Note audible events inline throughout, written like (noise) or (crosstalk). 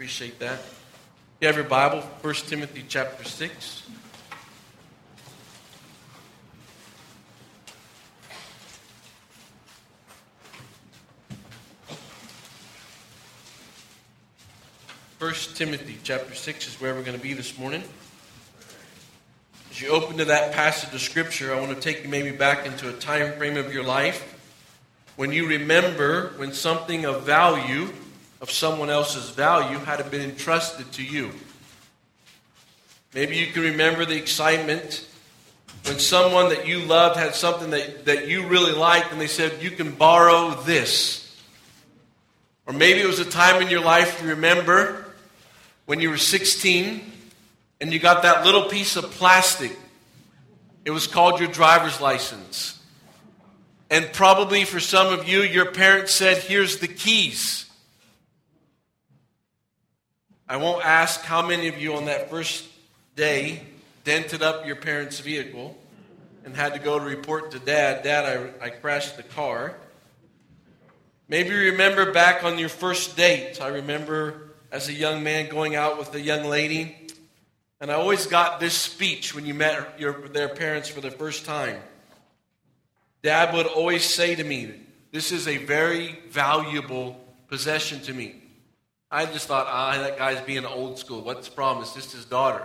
Appreciate that. You have your Bible, 1 Timothy chapter 6. First Timothy chapter 6 is where we're going to be this morning. As you open to that passage of Scripture, I want to take you maybe back into a time frame of your life when you remember when something of value, of someone else's value, had been entrusted to you. Maybe you can remember the excitement when someone that you loved had something that, that you really liked and they said, You can borrow this. Or maybe it was a time in your life you remember when you were 16 and you got that little piece of plastic. It was called your driver's license. And probably for some of you, your parents said, Here's the keys. I won't ask how many of you on that first day dented up your parents' vehicle and had to go to report to dad, Dad, I, I crashed the car. Maybe you remember back on your first date. I remember as a young man going out with a young lady and I always got this speech when you met your, their parents for the first time. Dad would always say to me, This is a very valuable possession to me. I just thought, ah, that guy's being old school. What's the problem? It's just his daughter.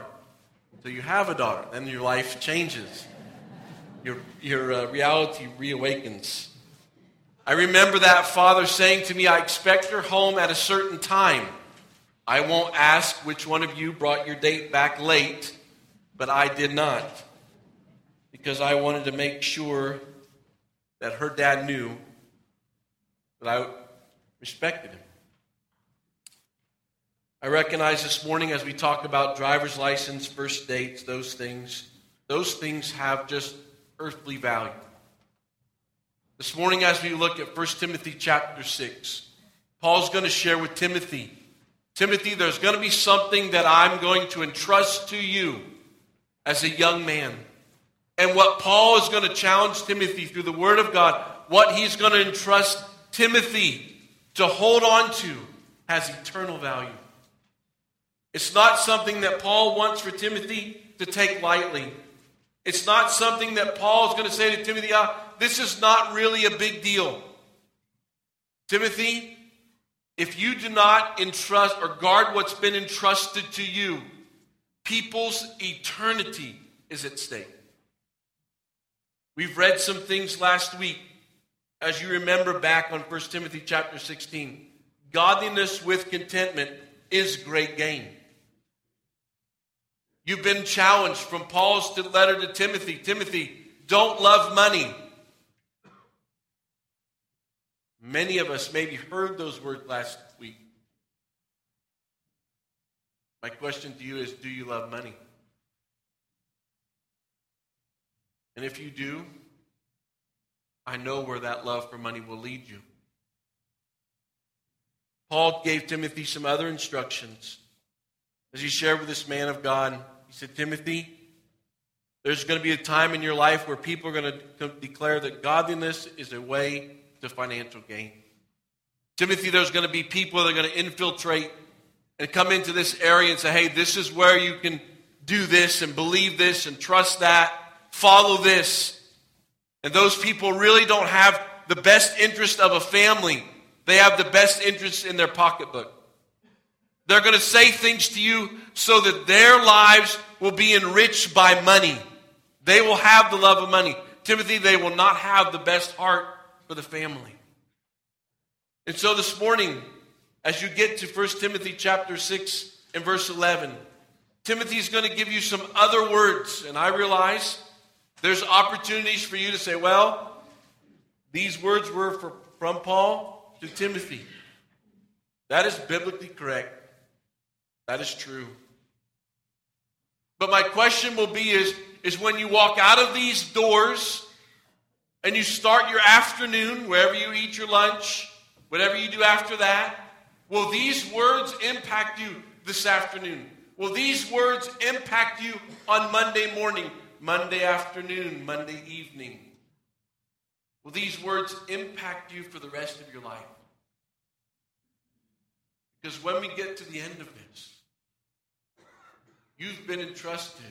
So you have a daughter, then your life changes. Your, your uh, reality reawakens. I remember that father saying to me, I expect her home at a certain time. I won't ask which one of you brought your date back late, but I did not. Because I wanted to make sure that her dad knew that I respected him. I recognize this morning as we talk about driver's license, first dates, those things, those things have just earthly value. This morning, as we look at 1 Timothy chapter 6, Paul's going to share with Timothy Timothy, there's going to be something that I'm going to entrust to you as a young man. And what Paul is going to challenge Timothy through the Word of God, what he's going to entrust Timothy to hold on to, has eternal value. It's not something that Paul wants for Timothy to take lightly. It's not something that Paul is going to say to Timothy, ah, this is not really a big deal. Timothy, if you do not entrust or guard what's been entrusted to you, people's eternity is at stake. We've read some things last week as you remember back on 1 Timothy chapter 16. Godliness with contentment is great gain. You've been challenged from Paul's letter to Timothy Timothy, don't love money. Many of us maybe heard those words last week. My question to you is Do you love money? And if you do, I know where that love for money will lead you. Paul gave Timothy some other instructions as he shared with this man of God. Said, Timothy, there's going to be a time in your life where people are going to declare that godliness is a way to financial gain. Timothy, there's going to be people that are going to infiltrate and come into this area and say, hey, this is where you can do this and believe this and trust that, follow this. And those people really don't have the best interest of a family, they have the best interest in their pocketbook. They're going to say things to you so that their lives will be enriched by money. They will have the love of money. Timothy, they will not have the best heart for the family. And so this morning, as you get to 1 Timothy chapter 6 and verse 11, Timothy is going to give you some other words. And I realize there's opportunities for you to say, well, these words were for, from Paul to Timothy. That is biblically correct. That is true. But my question will be is, is when you walk out of these doors and you start your afternoon, wherever you eat your lunch, whatever you do after that, will these words impact you this afternoon? Will these words impact you on Monday morning, Monday afternoon, Monday evening? Will these words impact you for the rest of your life? Because when we get to the end of this, you've been entrusted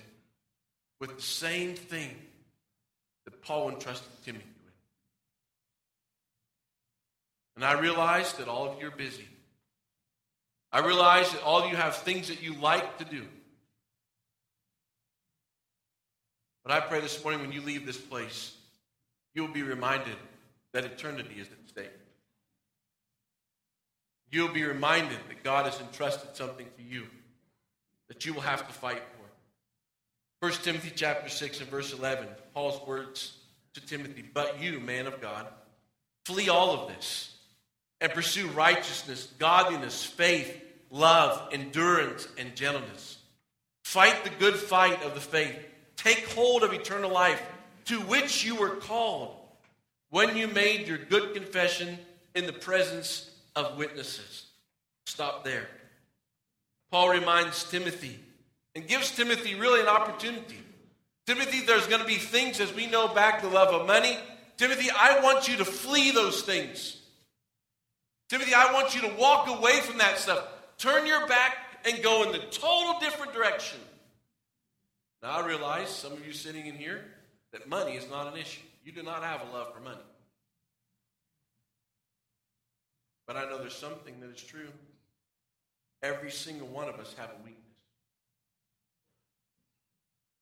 with the same thing that Paul entrusted Timothy with. And I realize that all of you are busy. I realize that all of you have things that you like to do. But I pray this morning when you leave this place, you'll be reminded that eternity is at stake. You'll be reminded that God has entrusted something to you that you will have to fight for. 1 Timothy chapter 6 and verse 11, Paul's words to Timothy, But you, man of God, flee all of this and pursue righteousness, godliness, faith, love, endurance, and gentleness. Fight the good fight of the faith. Take hold of eternal life, to which you were called when you made your good confession in the presence of witnesses. Stop there. Paul reminds Timothy and gives Timothy really an opportunity. Timothy, there's going to be things as we know back the love of money. Timothy, I want you to flee those things. Timothy, I want you to walk away from that stuff. Turn your back and go in the total different direction. Now, I realize some of you sitting in here that money is not an issue. You do not have a love for money. But I know there's something that is true. Every single one of us have a weakness.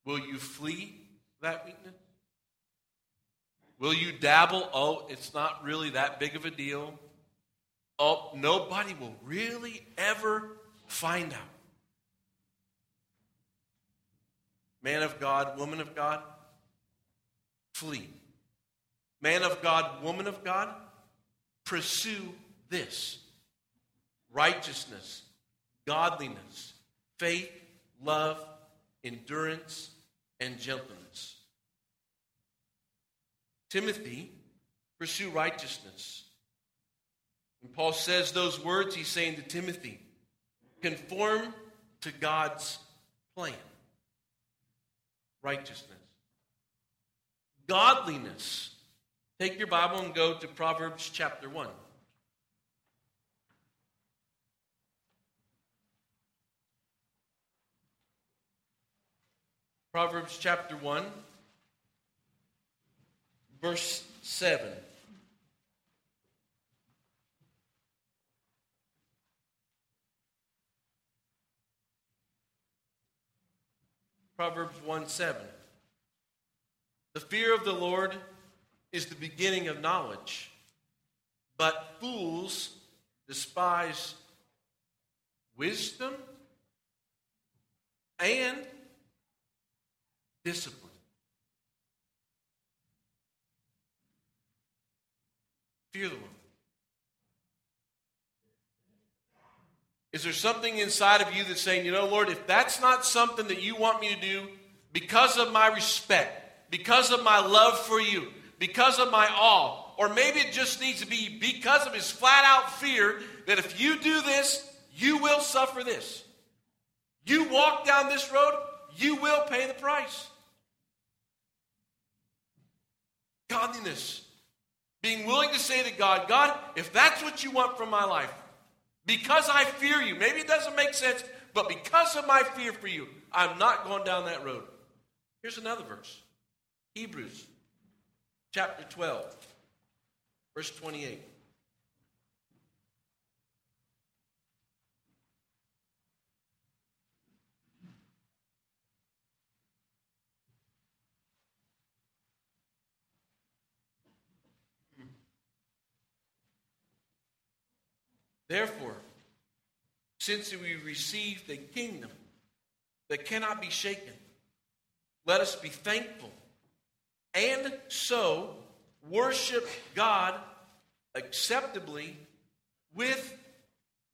Will you flee that weakness? Will you dabble? Oh, it's not really that big of a deal. Oh, nobody will really ever find out. Man of God, woman of God, flee. Man of God, woman of God, pursue this righteousness, godliness, faith, love, endurance, and gentleness. Timothy, pursue righteousness. When Paul says those words, he's saying to Timothy, conform to God's plan. Righteousness. Godliness. Take your Bible and go to Proverbs chapter 1. Proverbs chapter 1, verse 7. Proverbs 1 7. The fear of the Lord is the beginning of knowledge, but fools despise wisdom and discipline. Fear the Lord. Is there something inside of you that's saying, you know, Lord, if that's not something that you want me to do because of my respect, because of my love for you, because of my awe, or maybe it just needs to be because of his flat out fear that if you do this, you will suffer this. You walk down this road, you will pay the price. Godliness. Being willing to say to God, God, if that's what you want from my life, because I fear you, maybe it doesn't make sense, but because of my fear for you, I'm not going down that road. Here's another verse Hebrews chapter 12, verse 28. Therefore, since we received a kingdom that cannot be shaken, let us be thankful and so worship God acceptably with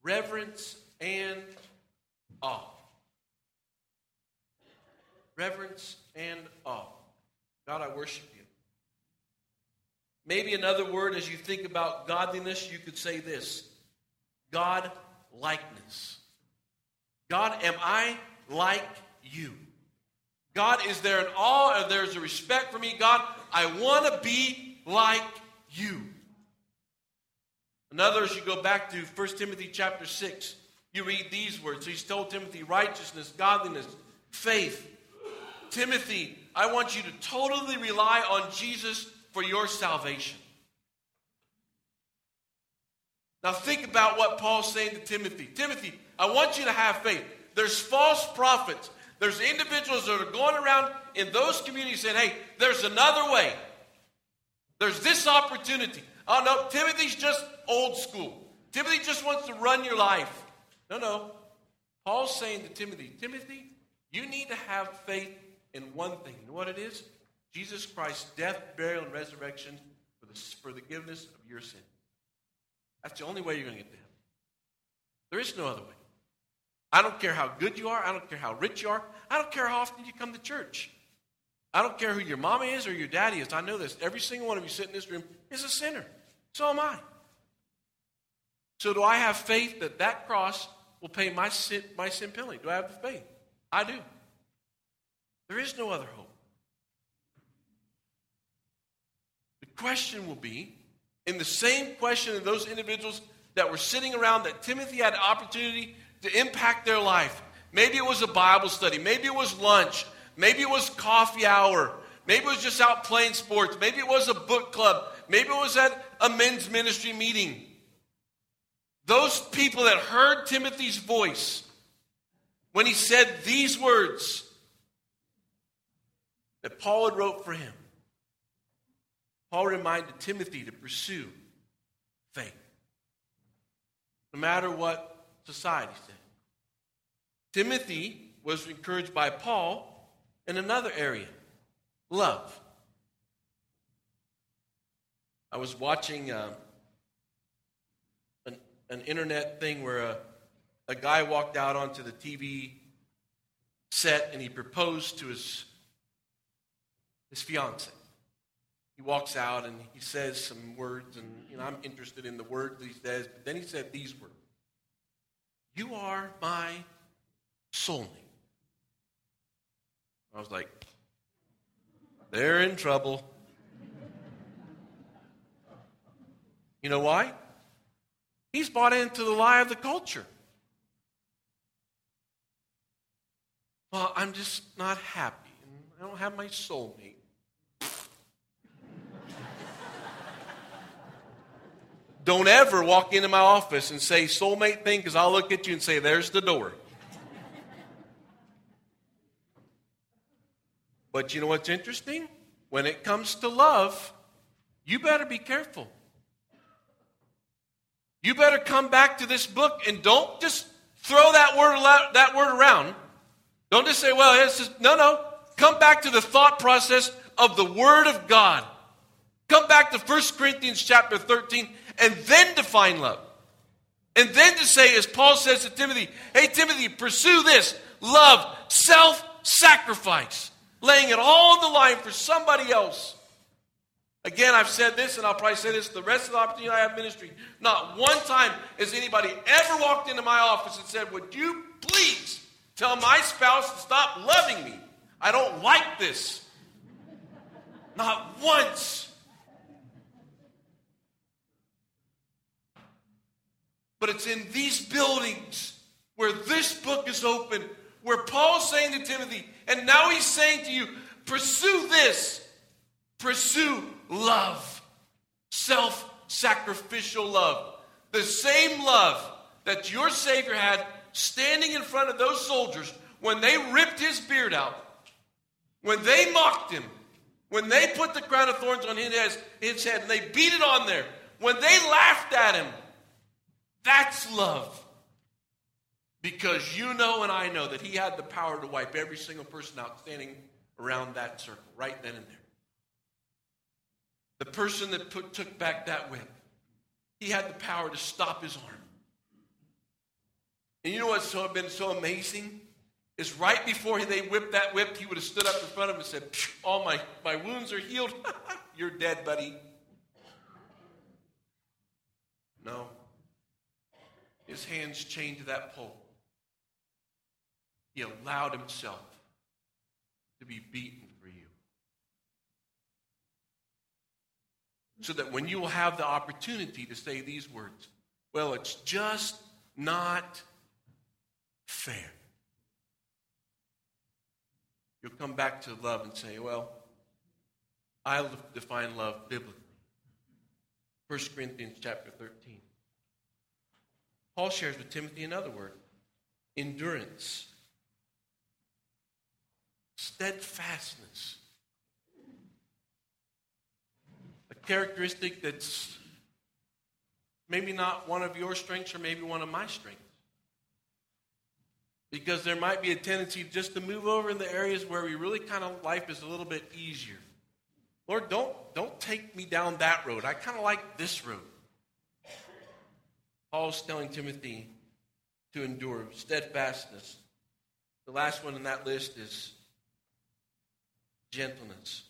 reverence and awe. Reverence and awe. God, I worship you. Maybe another word as you think about godliness, you could say this God likeness. God, am I like you? God, is there an awe or there's a respect for me? God, I want to be like you. Another, as you go back to 1 Timothy chapter 6, you read these words. So he's told Timothy righteousness, godliness, faith. Timothy, I want you to totally rely on Jesus for your salvation. Now, think about what Paul's saying to Timothy. Timothy, I want you to have faith. There's false prophets, there's individuals that are going around in those communities saying, hey, there's another way. There's this opportunity. Oh, no, Timothy's just old school. Timothy just wants to run your life. No, no. Paul's saying to Timothy, Timothy, you need to have faith in one thing. You know what it is? Jesus Christ's death, burial, and resurrection for the, for the forgiveness of your sin. That's the only way you're going to get to heaven. There is no other way. I don't care how good you are. I don't care how rich you are. I don't care how often you come to church. I don't care who your mama is or your daddy is. I know this. Every single one of you sitting in this room is a sinner. So am I. So do I have faith that that cross will pay my sin, my sin penalty? Do I have the faith? I do. There is no other hope. The question will be in the same question of those individuals that were sitting around that Timothy had opportunity to impact their life. Maybe it was a Bible study, maybe it was lunch, maybe it was coffee hour, maybe it was just out playing sports, maybe it was a book club, maybe it was at a men's ministry meeting. Those people that heard Timothy's voice when he said these words that Paul had wrote for him. Paul reminded Timothy to pursue faith. No matter what society said. Timothy was encouraged by Paul in another area love. I was watching uh, an, an internet thing where a, a guy walked out onto the TV set and he proposed to his, his fiance. He walks out and he says some words, and you know, I'm interested in the words he says, but then he said these words You are my soulmate. I was like, they're in trouble. You know why? He's bought into the lie of the culture. Well, I'm just not happy. I don't have my soulmate. Don't ever walk into my office and say soulmate thing because I'll look at you and say, there's the door. But you know what's interesting? When it comes to love, you better be careful. You better come back to this book and don't just throw that word, that word around. Don't just say, well, it's just, no, no. Come back to the thought process of the Word of God. Come back to 1 Corinthians chapter 13 and then define love. And then to say, as Paul says to Timothy, hey, Timothy, pursue this love, self sacrifice laying it all on the line for somebody else. Again, I've said this, and I'll probably say this the rest of the opportunity I have ministry. Not one time has anybody ever walked into my office and said, Would you please tell my spouse to stop loving me? I don't like this. Not once. But it's in these buildings where this book is open, where Paul's saying to Timothy, and now he's saying to you, pursue this. Pursue love, self sacrificial love. The same love that your Savior had standing in front of those soldiers when they ripped his beard out, when they mocked him, when they put the crown of thorns on his head and they beat it on there, when they laughed at him. That's love. Because you know and I know that he had the power to wipe every single person out standing around that circle, right then and there. The person that put, took back that whip, he had the power to stop his arm. And you know what's so, been so amazing? Is right before they whipped that whip, he would have stood up in front of him and said, All my, my wounds are healed. (laughs) You're dead, buddy. No. His hands chained to that pole. He allowed himself to be beaten for you. So that when you will have the opportunity to say these words, well, it's just not fair. You'll come back to love and say, well, I define love biblically. 1 Corinthians chapter 13. Paul shares with Timothy another word endurance, steadfastness. A characteristic that's maybe not one of your strengths or maybe one of my strengths. Because there might be a tendency just to move over in the areas where we really kind of life is a little bit easier. Lord, don't, don't take me down that road. I kind of like this road. Paul's telling Timothy to endure steadfastness. The last one in that list is gentleness.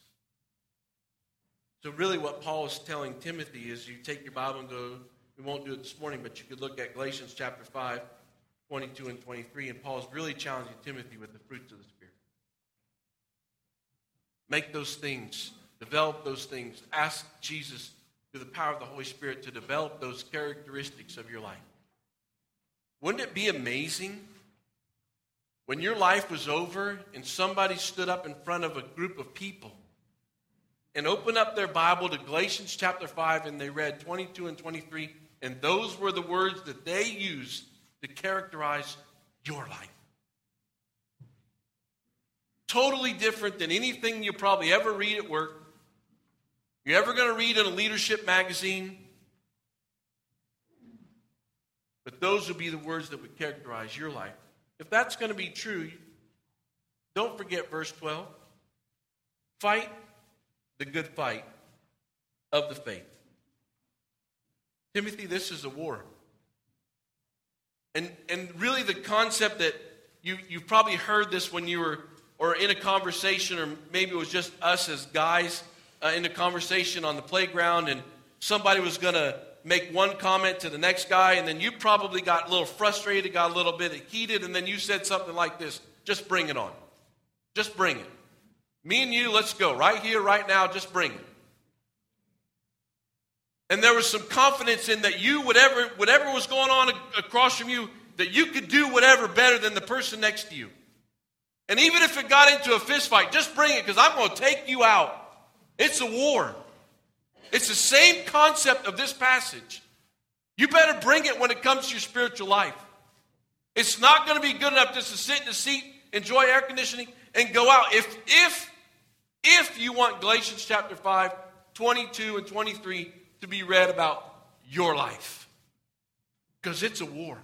So, really, what Paul is telling Timothy is you take your Bible and go, we won't do it this morning, but you could look at Galatians chapter 5, 22 and 23, and Paul's really challenging Timothy with the fruits of the Spirit. Make those things, develop those things. Ask Jesus, through the power of the Holy Spirit, to develop those characteristics of your life. Wouldn't it be amazing when your life was over and somebody stood up in front of a group of people and opened up their Bible to Galatians chapter 5 and they read 22 and 23, and those were the words that they used to characterize your life? Totally different than anything you probably ever read at work. You're ever going to read in a leadership magazine but those would be the words that would characterize your life. If that's going to be true, don't forget verse 12. Fight the good fight of the faith. Timothy, this is a war. And, and really, the concept that you, you've probably heard this when you were or in a conversation, or maybe it was just us as guys uh, in a conversation on the playground, and somebody was going to make one comment to the next guy, and then you probably got a little frustrated, got a little bit heated, and then you said something like this just bring it on. Just bring it. Me and you, let's go. Right here, right now, just bring it. And there was some confidence in that you, whatever, whatever was going on across from you, that you could do whatever better than the person next to you. And even if it got into a fist fight, just bring it because I'm going to take you out. It's a war. It's the same concept of this passage. You better bring it when it comes to your spiritual life. It's not going to be good enough just to sit in a seat, enjoy air conditioning, and go out. If, if, if you want Galatians chapter 5, 22 and 23 to be read about your life, because it's a war.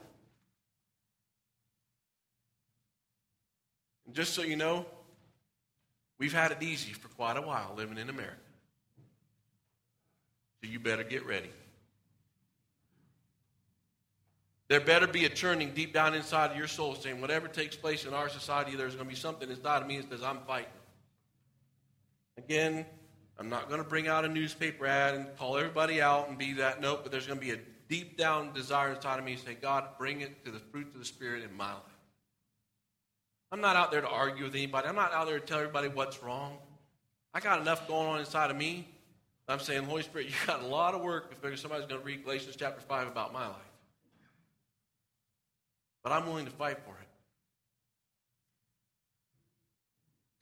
And just so you know, we've had it easy for quite a while living in America. So you better get ready. There better be a churning deep down inside of your soul saying, whatever takes place in our society, there's going to be something inside of me that says, I'm fighting. Again, I'm not going to bring out a newspaper ad and call everybody out and be that. Nope, but there's going to be a deep down desire inside of me to say, God, bring it to the fruit of the Spirit in my life. I'm not out there to argue with anybody. I'm not out there to tell everybody what's wrong. I got enough going on inside of me I'm saying, Holy Spirit, (laughs) you got a lot of work if somebody's going to read Galatians chapter 5 about my life. But I'm willing to fight for it.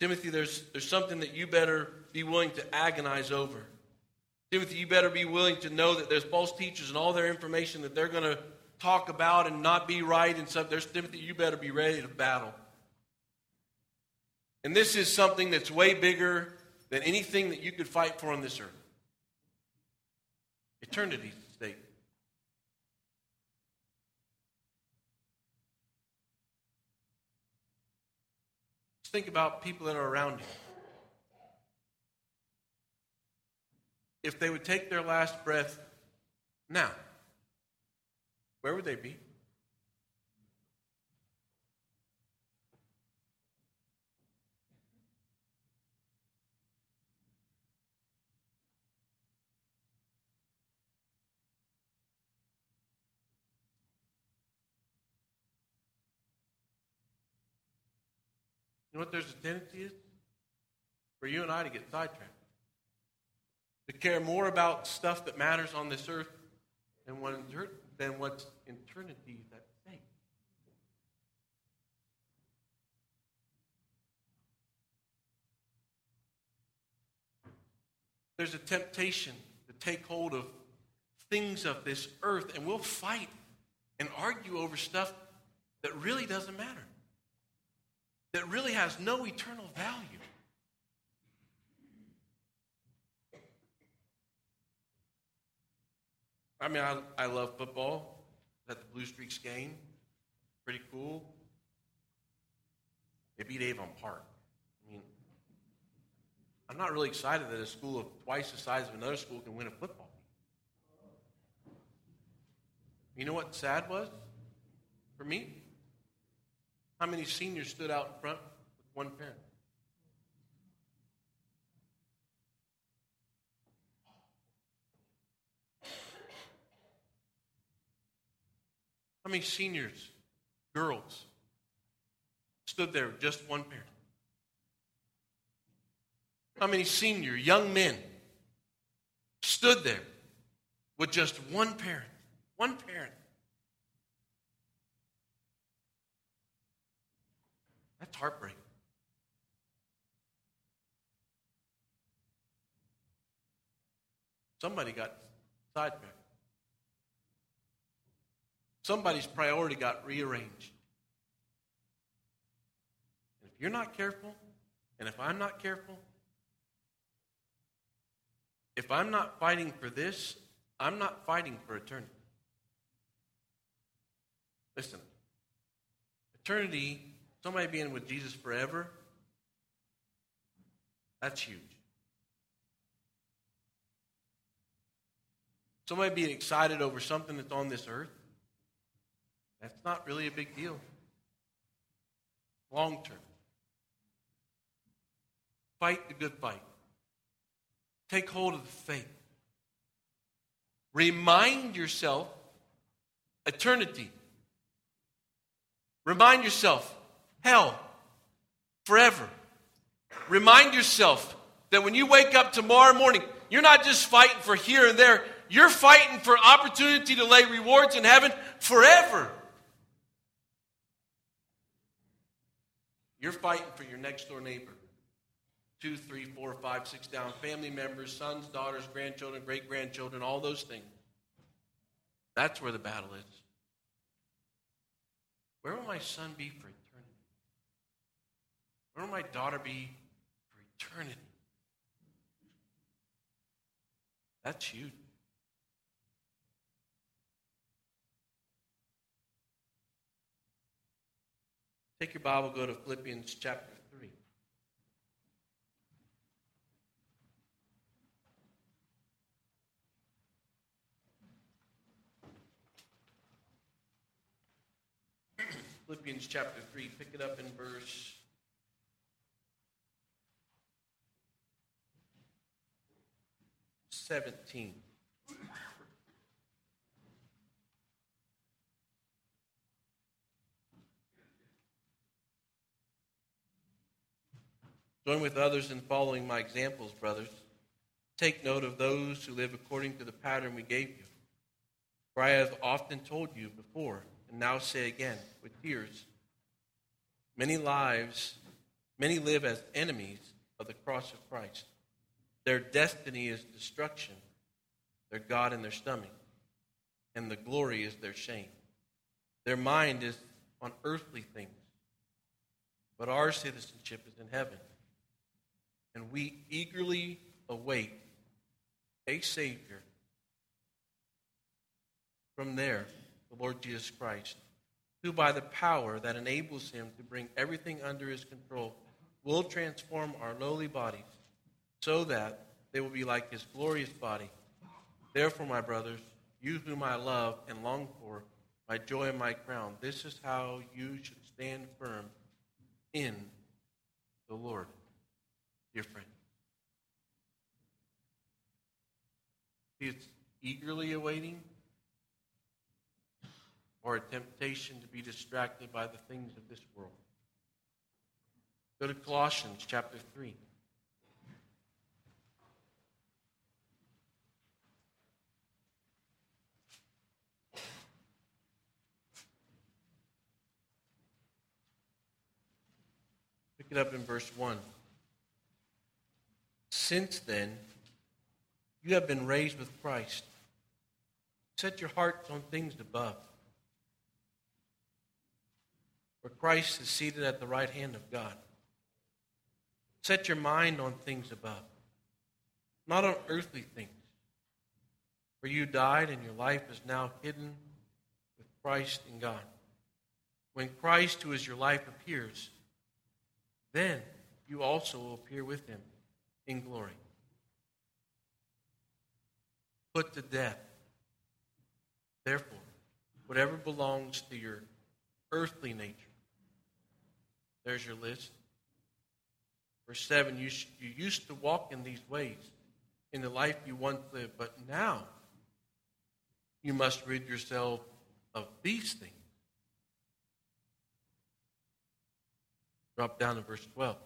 Timothy, there's, there's something that you better be willing to agonize over. Timothy, you better be willing to know that there's false teachers and all their information that they're going to talk about and not be right and stuff. There's Timothy, you better be ready to battle. And this is something that's way bigger than anything that you could fight for on this earth eternity state. Just think about people that are around you. If they would take their last breath now, where would they be? You know what there's a tendency is? For you and I to get sidetracked, to care more about stuff that matters on this earth than, than what's eternity that thing. There's a temptation to take hold of things of this earth, and we'll fight and argue over stuff that really doesn't matter that really has no eternal value. I mean, I, I love football. At the Blue Streaks game, pretty cool. They beat Avon Park. I mean, I'm not really excited that a school of twice the size of another school can win a football game. You know what sad was for me? How many seniors stood out in front with one parent? How many seniors, girls, stood there with just one parent? How many senior young men stood there with just one parent? One parent. That's heartbreaking. Somebody got sidetracked. Somebody's priority got rearranged. And if you're not careful, and if I'm not careful, if I'm not fighting for this, I'm not fighting for eternity. Listen, eternity, somebody being with Jesus forever, that's huge. Somebody being excited over something that's on this earth, that's not really a big deal. Long term. Fight the good fight. Take hold of the faith. Remind yourself eternity. Remind yourself hell forever. Remind yourself that when you wake up tomorrow morning, you're not just fighting for here and there, you're fighting for opportunity to lay rewards in heaven forever. You're fighting for your next door neighbor. Two, three, four, five, six down. Family members, sons, daughters, grandchildren, great grandchildren, all those things. That's where the battle is. Where will my son be for eternity? Where will my daughter be for eternity? That's you. Take your Bible, go to Philippians chapter 3. Philippians chapter 3, pick it up in verse 17. Join with others in following my examples, brothers. Take note of those who live according to the pattern we gave you. For I have often told you before, and now say again with tears many lives, many live as enemies of the cross of Christ. Their destiny is destruction, their God in their stomach, and the glory is their shame. Their mind is on earthly things, but our citizenship is in heaven. And we eagerly await a Savior from there, the Lord Jesus Christ, who by the power that enables him to bring everything under his control will transform our lowly bodies so that they will be like his glorious body. Therefore, my brothers, you whom I love and long for, my joy and my crown, this is how you should stand firm in the Lord dear friend. It's eagerly awaiting or a temptation to be distracted by the things of this world. Go to Colossians chapter 3. It up in verse 1. Since then, You have been raised with Christ. Set your hearts on things above, where Christ is seated at the right hand of God. Set your mind on things above, not on earthly things. For you died, and your life is now hidden with Christ in God. When Christ, who is your life, appears, then you also will appear with him in glory. Put to death, therefore, whatever belongs to your earthly nature. There's your list. Verse 7 you, you used to walk in these ways in the life you once lived, but now you must rid yourself of these things. Drop down to verse 12.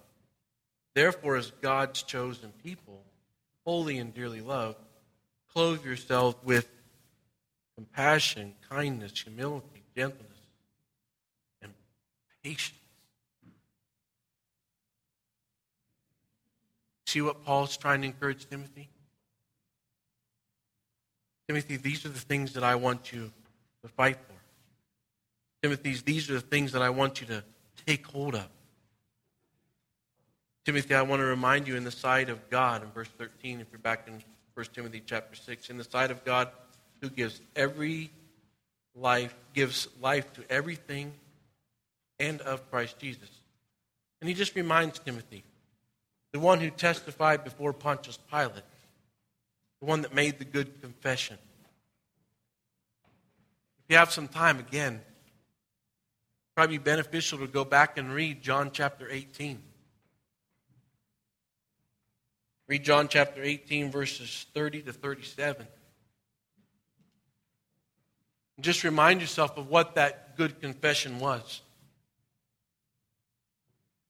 Therefore, as God's chosen people, holy and dearly loved, clothe yourself with compassion, kindness, humility, gentleness, and patience. See what Paul's trying to encourage Timothy? Timothy, these are the things that I want you to fight for. Timothy, these are the things that I want you to take hold of. Timothy, I want to remind you in the sight of God, in verse 13, if you're back in 1 Timothy chapter 6, in the sight of God who gives every life, gives life to everything and of Christ Jesus. And he just reminds Timothy, the one who testified before Pontius Pilate, the one that made the good confession. If you have some time again, probably beneficial to go back and read John chapter 18. Read John chapter 18, verses 30 to 37. And just remind yourself of what that good confession was.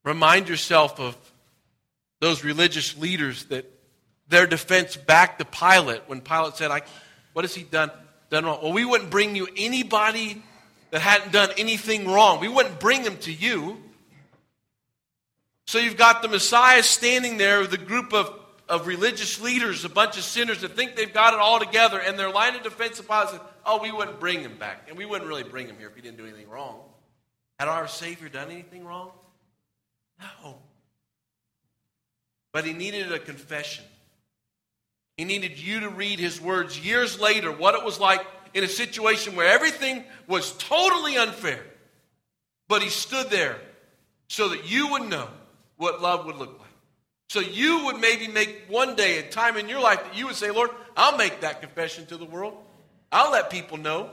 Remind yourself of those religious leaders that their defense back to Pilate when Pilate said, I, What has he done, done wrong? Well, we wouldn't bring you anybody that hadn't done anything wrong. We wouldn't bring them to you. So you've got the Messiah standing there with a group of, of religious leaders, a bunch of sinners that think they've got it all together, and their line of defense said, Oh, we wouldn't bring him back. And we wouldn't really bring him here if he didn't do anything wrong. Had our Savior done anything wrong? No. But he needed a confession. He needed you to read his words years later, what it was like in a situation where everything was totally unfair. But he stood there so that you would know what love would look like. So you would maybe make one day a time in your life that you would say, Lord, I'll make that confession to the world. I'll let people know.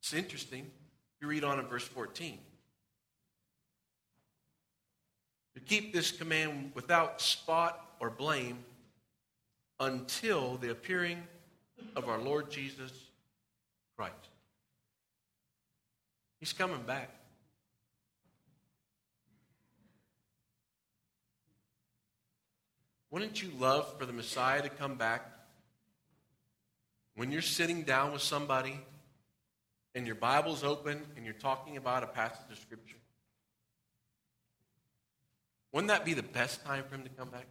It's interesting. You read on in verse 14 to keep this command without spot or blame until the appearing of our Lord Jesus Christ. He's coming back. Wouldn't you love for the Messiah to come back when you're sitting down with somebody and your Bible's open and you're talking about a passage of Scripture? Wouldn't that be the best time for him to come back?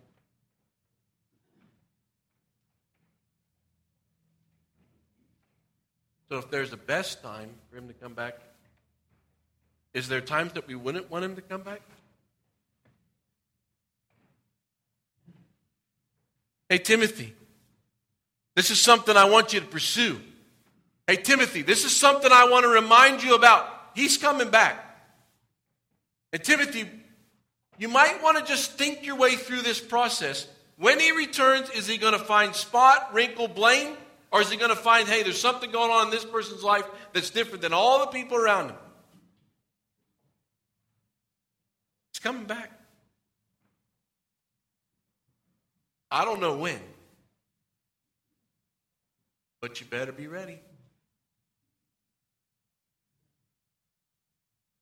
So, if there's a best time for him to come back, is there times that we wouldn't want him to come back? Hey, Timothy, this is something I want you to pursue. Hey, Timothy, this is something I want to remind you about. He's coming back. And Timothy, you might want to just think your way through this process. When he returns, is he going to find spot, wrinkle, blame? Or is he going to find, hey, there's something going on in this person's life that's different than all the people around him? He's coming back. I don't know when, but you better be ready.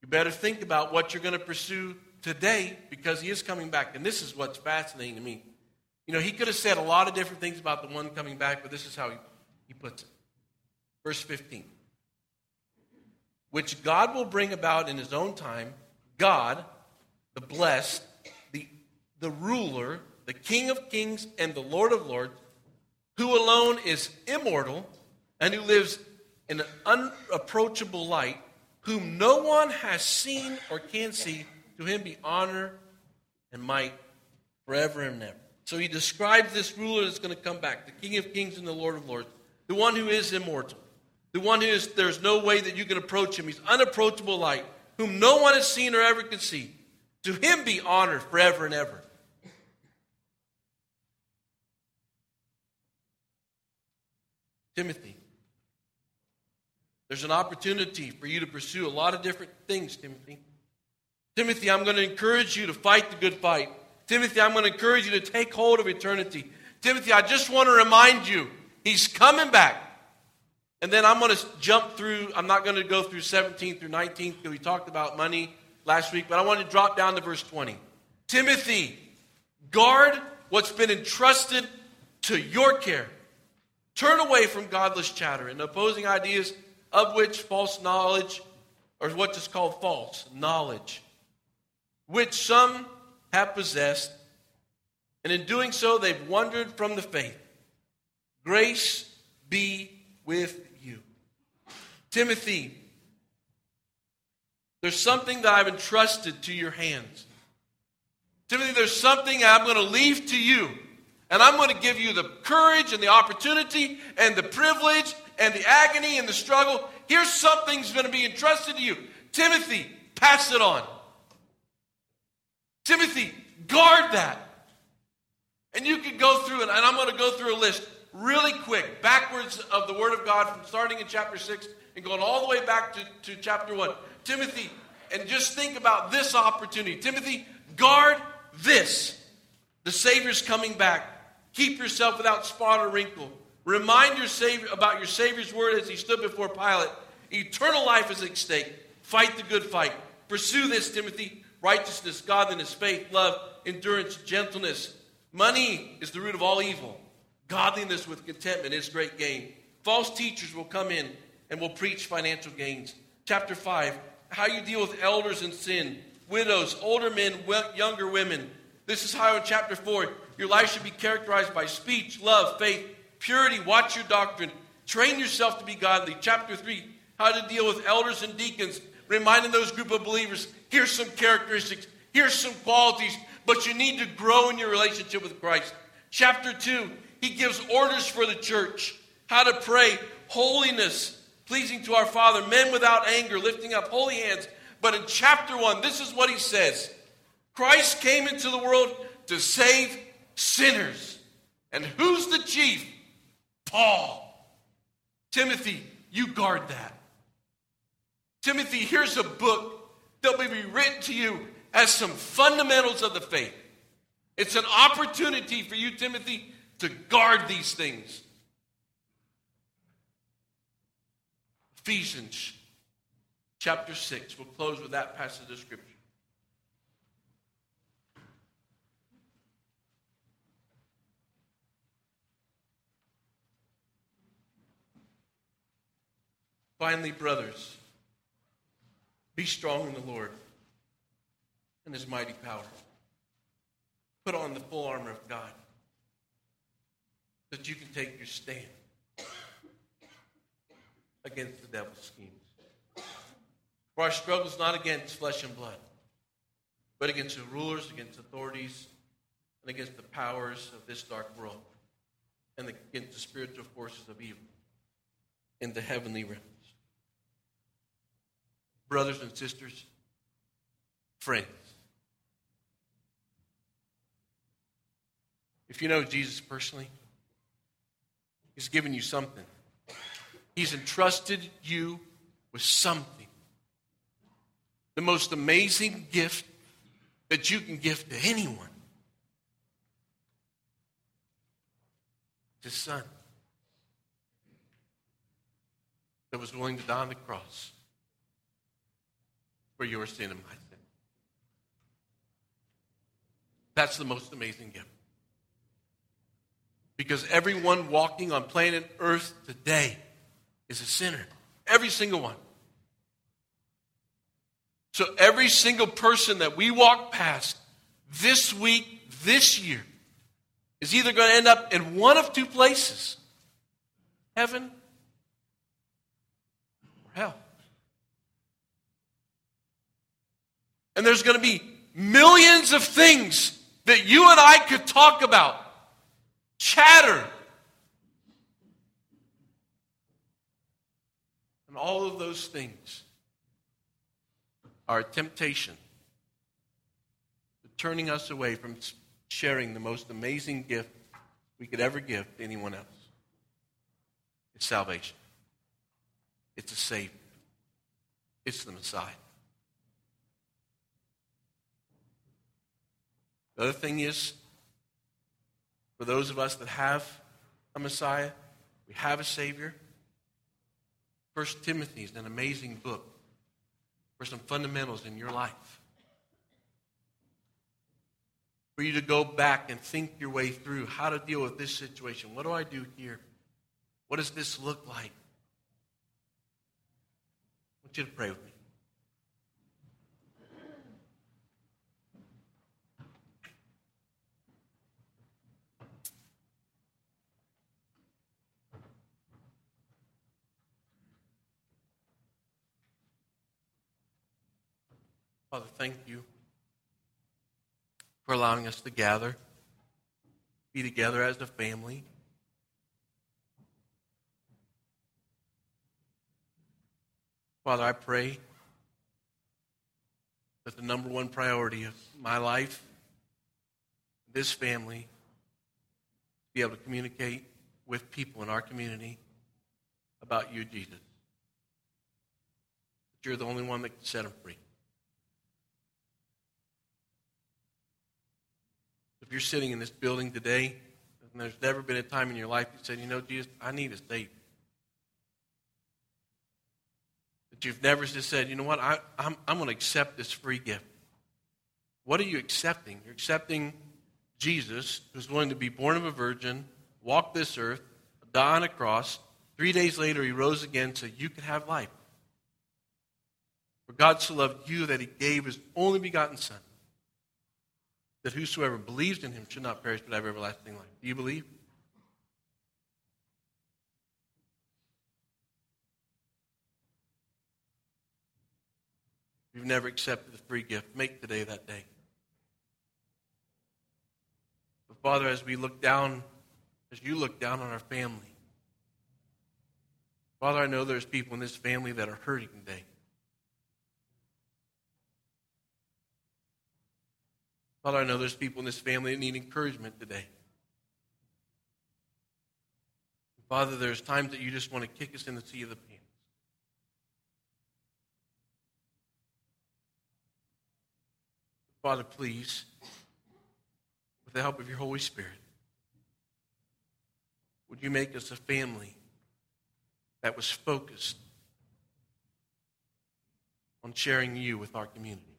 You better think about what you're going to pursue today because he is coming back. And this is what's fascinating to me. You know, he could have said a lot of different things about the one coming back, but this is how he, he puts it. Verse 15. Which God will bring about in his own time, God, the blessed, the the ruler, the King of kings, and the Lord of lords, who alone is immortal and who lives in an unapproachable light, whom no one has seen or can see, to him be honor and might forever and ever. So he describes this ruler that's going to come back, the King of kings and the Lord of lords, the one who is immortal, the one who is, there's no way that you can approach him. He's unapproachable light, whom no one has seen or ever can see. To him be honor forever and ever. Timothy, there's an opportunity for you to pursue a lot of different things, Timothy. Timothy, I'm going to encourage you to fight the good fight. Timothy, I'm going to encourage you to take hold of eternity. Timothy, I just want to remind you, he's coming back. And then I'm going to jump through, I'm not going to go through 17 through 19 because we talked about money last week, but I want to drop down to verse 20. Timothy, guard what's been entrusted to your care. Turn away from godless chatter and opposing ideas of which false knowledge, or what is called false knowledge, which some have possessed, and in doing so they've wandered from the faith. Grace be with you. Timothy, there's something that I've entrusted to your hands. Timothy, there's something I'm going to leave to you. And I'm going to give you the courage and the opportunity and the privilege and the agony and the struggle. Here's something's going to be entrusted to you. Timothy, pass it on. Timothy, guard that. And you could go through it, and I'm going to go through a list really quick, backwards of the Word of God, from starting in chapter 6 and going all the way back to, to chapter 1. Timothy, and just think about this opportunity. Timothy, guard this. The Savior's coming back. Keep yourself without spot or wrinkle. Remind your Savior about your Savior's word as he stood before Pilate. Eternal life is at stake. Fight the good fight. Pursue this, Timothy. Righteousness, godliness, faith, love, endurance, gentleness. Money is the root of all evil. Godliness with contentment is great gain. False teachers will come in and will preach financial gains. Chapter 5 How you deal with elders in sin, widows, older men, younger women. This is how in chapter 4 your life should be characterized by speech, love, faith, purity. Watch your doctrine. Train yourself to be godly. Chapter 3 How to deal with elders and deacons, reminding those group of believers here's some characteristics, here's some qualities, but you need to grow in your relationship with Christ. Chapter 2 He gives orders for the church, how to pray, holiness, pleasing to our Father, men without anger, lifting up holy hands. But in chapter 1, this is what he says Christ came into the world to save sinners. And who's the chief? Paul. Timothy, you guard that. Timothy, here's a book that will be written to you as some fundamentals of the faith. It's an opportunity for you, Timothy, to guard these things. Ephesians chapter 6. We'll close with that passage of Scripture. Finally, brothers, be strong in the Lord and his mighty power. Put on the full armor of God that you can take your stand against the devil's schemes. For our struggle is not against flesh and blood, but against the rulers, against authorities, and against the powers of this dark world, and against the spiritual forces of evil in the heavenly realms brothers and sisters, friends. If you know Jesus personally, He's given you something. He's entrusted you with something. The most amazing gift that you can give to anyone. His son that was willing to die on the cross for your sin and my sin. That's the most amazing gift. Because everyone walking on planet Earth today is a sinner. Every single one. So every single person that we walk past this week, this year is either going to end up in one of two places heaven or hell. And there's going to be millions of things that you and I could talk about, chatter. And all of those things are a temptation turning us away from sharing the most amazing gift we could ever give to anyone else. It's salvation. It's a Savior. It's the Messiah. The other thing is, for those of us that have a Messiah, we have a Savior. First Timothy is an amazing book for some fundamentals in your life. For you to go back and think your way through how to deal with this situation. What do I do here? What does this look like? I want you to pray with me. Father, thank you for allowing us to gather, be together as a family. Father, I pray that the number one priority of my life, this family, be able to communicate with people in our community about you, Jesus. That you're the only one that can set them free. If you're sitting in this building today, and there's never been a time in your life you said, you know, Jesus, I need a Savior. That you've never just said, you know what, I, I'm, I'm going to accept this free gift. What are you accepting? You're accepting Jesus, who's willing to be born of a virgin, walk this earth, die on a cross. Three days later, he rose again so you could have life. For God so loved you that he gave his only begotten Son that whosoever believes in him should not perish but have everlasting life. Do you believe? If you've never accepted the free gift, make today that day. But Father, as we look down, as you look down on our family, Father, I know there's people in this family that are hurting today. Father, I know there's people in this family that need encouragement today. Father, there's times that you just want to kick us in the seat of the pants. Father, please, with the help of your Holy Spirit, would you make us a family that was focused on sharing you with our community?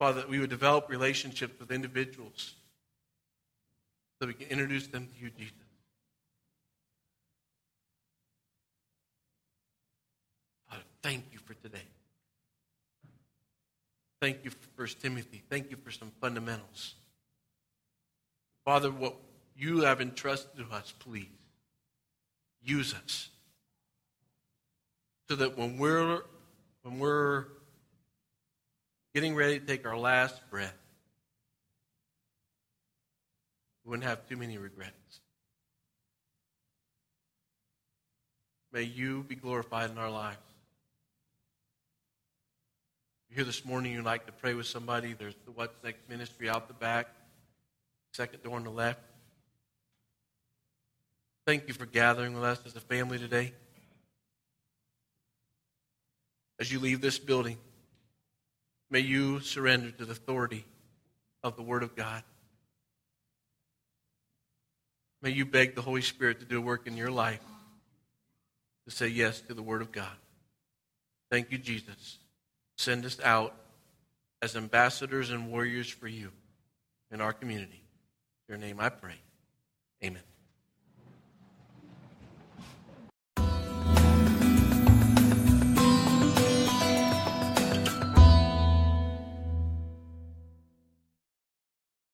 Father, that we would develop relationships with individuals so we can introduce them to you, Jesus. Father, thank you for today. Thank you for First Timothy. Thank you for some fundamentals. Father, what you have entrusted to us, please use us so that when we're when we're getting ready to take our last breath, we wouldn't have too many regrets. May you be glorified in our lives. You're here this morning, you'd like to pray with somebody, there's the What's Next ministry out the back, second door on the left. Thank you for gathering with us as a family today. As you leave this building, May you surrender to the authority of the Word of God. May you beg the Holy Spirit to do a work in your life to say yes to the Word of God. Thank you, Jesus. Send us out as ambassadors and warriors for you in our community. In your name I pray. Amen.